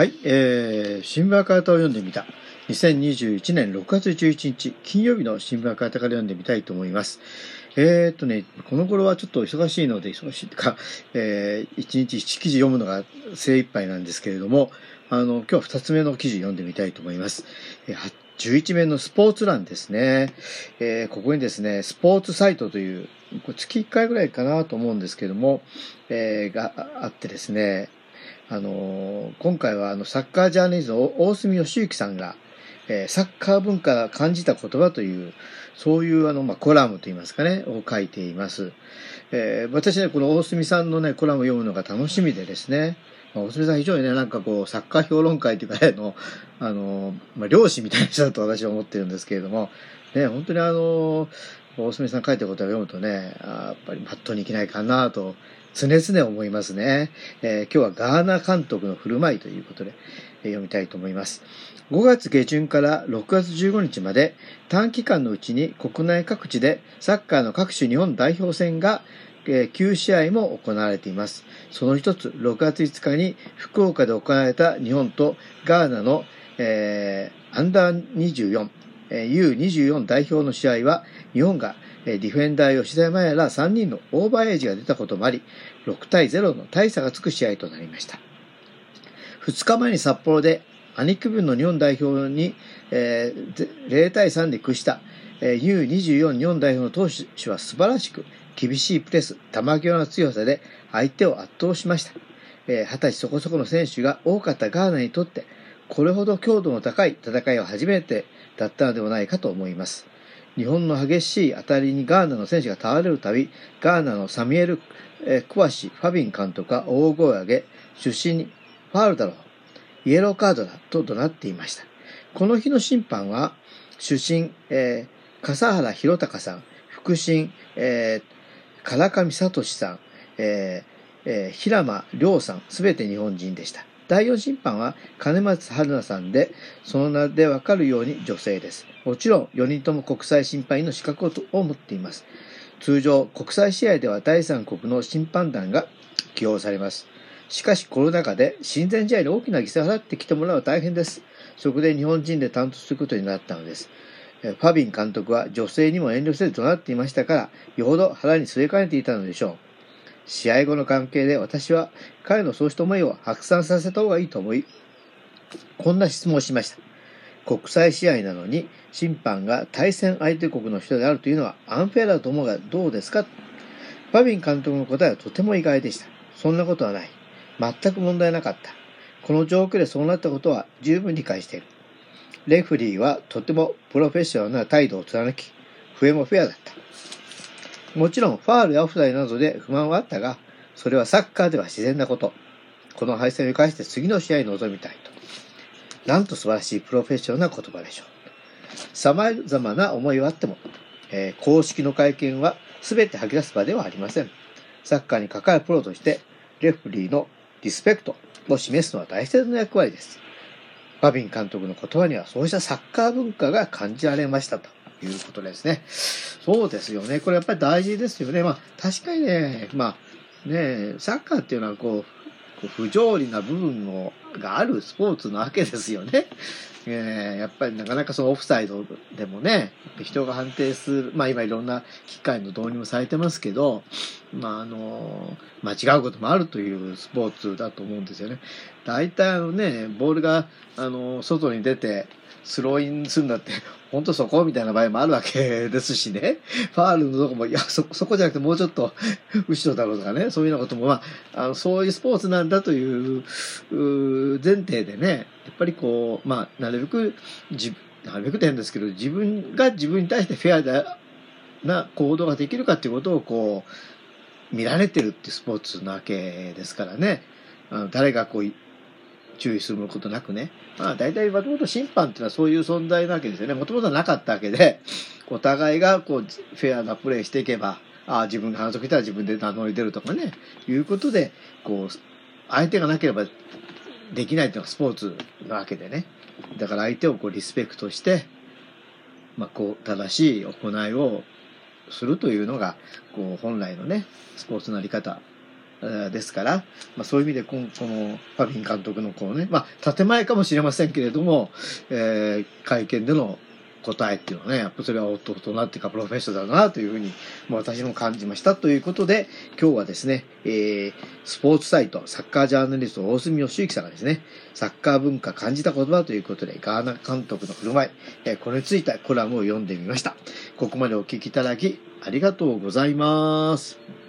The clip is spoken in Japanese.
はい、えー、新聞赤旗を読んでみた。2021年6月11日、金曜日の新聞赤旗から読んでみたいと思います。えー、っとね、この頃はちょっと忙しいので、忙しいとか、えー、1日1記事読むのが精一杯なんですけれども、あの、今日は2つ目の記事読んでみたいと思います。え、11面のスポーツ欄ですね。えー、ここにですね、スポーツサイトという、月1回ぐらいかなと思うんですけども、えー、があってですね、あの今回はあのサッカージャーナリストの大隅義行さんが、えー、サッカー文化が感じた言葉という、そういうあの、まあ、コラムといいますかね、を書いています。えー、私ね、この大隅さんのね、コラムを読むのが楽しみでですね、まあ、大隅さん非常にね、なんかこう、サッカー評論会というかね、の、あの、まあ、漁師みたいな人だと私は思ってるんですけれども、ね、本当にあの、大隅さん書いてることを読むとね、やっぱりパッとにいけないかなと、常々思いますね。えー、今日はガーナ監督の振る舞いということで、えー、読みたいと思います。5月下旬から6月15日まで短期間のうちに国内各地でサッカーの各種日本代表戦が9試合も行われています。その一つ、6月5日に福岡で行われた日本とガーナの、えー、アンダー24、U24 代表の試合は日本がディフェンダー吉田麻也ら3人のオーバーエイジが出たこともあり、6対0の大差がつく試合となりました。2日前に札幌で兄貴分の日本代表に、えー、0対3で屈した、えー、U24 日本代表の投手は素晴らしく、厳しいプレス、球際の強さで相手を圧倒しました。えー、20歳そこそこの選手が多かったガーナにとって、これほど強度の高い戦いは初めてだったのではないかと思います。日本の激しい当たりにガーナの選手が倒れるたび、ガーナのサミエル・クワシ・ファビン監督が大声を上げ、出身にファールだろう、イエローカードだと怒鳴っていました。この日の審判は、主審、えー、笠原博隆さん、副審、えー、唐上聡さん、えーえー、平間亮さん、すべて日本人でした。第4審判は金松春菜さんで、その名でわかるように女性です。もちろん4人とも国際審判員の資格を持っています。通常、国際試合では第三国の審判団が起用されます。しかしコロナ禍で親善試合に大きな犠牲を払ってきてもらうのは大変です。そこで日本人で担当することになったのです。ファビン監督は女性にも遠慮せず怒鳴っていましたから、よほど腹に据えかねていたのでしょう。試合後の関係で私は彼のそうした思いを白散させた方がいいと思い、こんな質問をしました。国際試合なのに審判が対戦相手国の人であるというのはアンフェアだと思うがどうですか？バビン監督の答えはとても意外でした。そんなことはない。全く問題なかった。この状況でそうなったことは十分理解している。レフリーはとてもプロフェッショナルな態度を貫き、笛もフェアだった。もちろんファールやオフサイなどで不満はあったが、それはサッカーでは自然なこと。この敗戦を生かして次の試合に臨みたいと。なんと素晴らしいプロフェッショナルな言葉でしょう。様々な思いはあっても、えー、公式の会見は全て吐き出す場ではありません。サッカーに関わるプロとして、レフリーのリスペクトを示すのは大切な役割です。バビン監督の言葉にはそうしたサッカー文化が感じられましたと。いうことですね。そうですよね。これやっぱり大事ですよね。まあ、確かにね、まあ、ね、サッカーっていうのはこう、不条理な部分のがあるスポーツなわけですよね。えー、やっぱりなかなかそのオフサイドでもね、人が判定する、まあ今いろんな機械の導入もされてますけど、まああの、間違うこともあるというスポーツだと思うんですよね。大体あのね、ボールがあの、外に出て、スローインするんだって、本当そこみたいな場合もあるわけですしね。ファールのとこも、いや、そ、そこじゃなくてもうちょっと 後ろだろうとかね、そういうようなことも、まあ、あの、そういうスポーツなんだという、う前提でね、やっぱりこう、まあ、なるべく、じ、なるべくって変ですけど、自分が自分に対してフェアだな行動ができるかっていうことをこう、見られてるってスポーツなわけですからね。あの誰がこう、注意することなくね。まあ大体もともと審判っていうのはそういう存在なわけですよね。もともとはなかったわけで、お互いがこうフェアなプレーしていけば、あ、自分が反則したら自分で名乗り出るとかね、いうことで、こう、相手がなければできないっていうのがスポーツなわけでね。だから相手をこうリスペクトして、まあこう、正しい行いをするというのが、こう、本来のね、スポーツのあり方ですから、まあ、そういう意味でこの、このファビン監督のこのね、まあ、建前かもしれませんけれども、えー、会見での答えっていうのはね、やっぱそれは大人っていうかプロフェッショナルだなというふうに、もう私も感じましたということで、今日はですね、えー、スポーツサイト、サッカージャーナリスト大住義之さんがですね、サッカー文化感じた言葉ということで、ガーナ監督の振る舞い、えー、これについてコラムを読んでみました。ここまでお聞きいただき、ありがとうございます。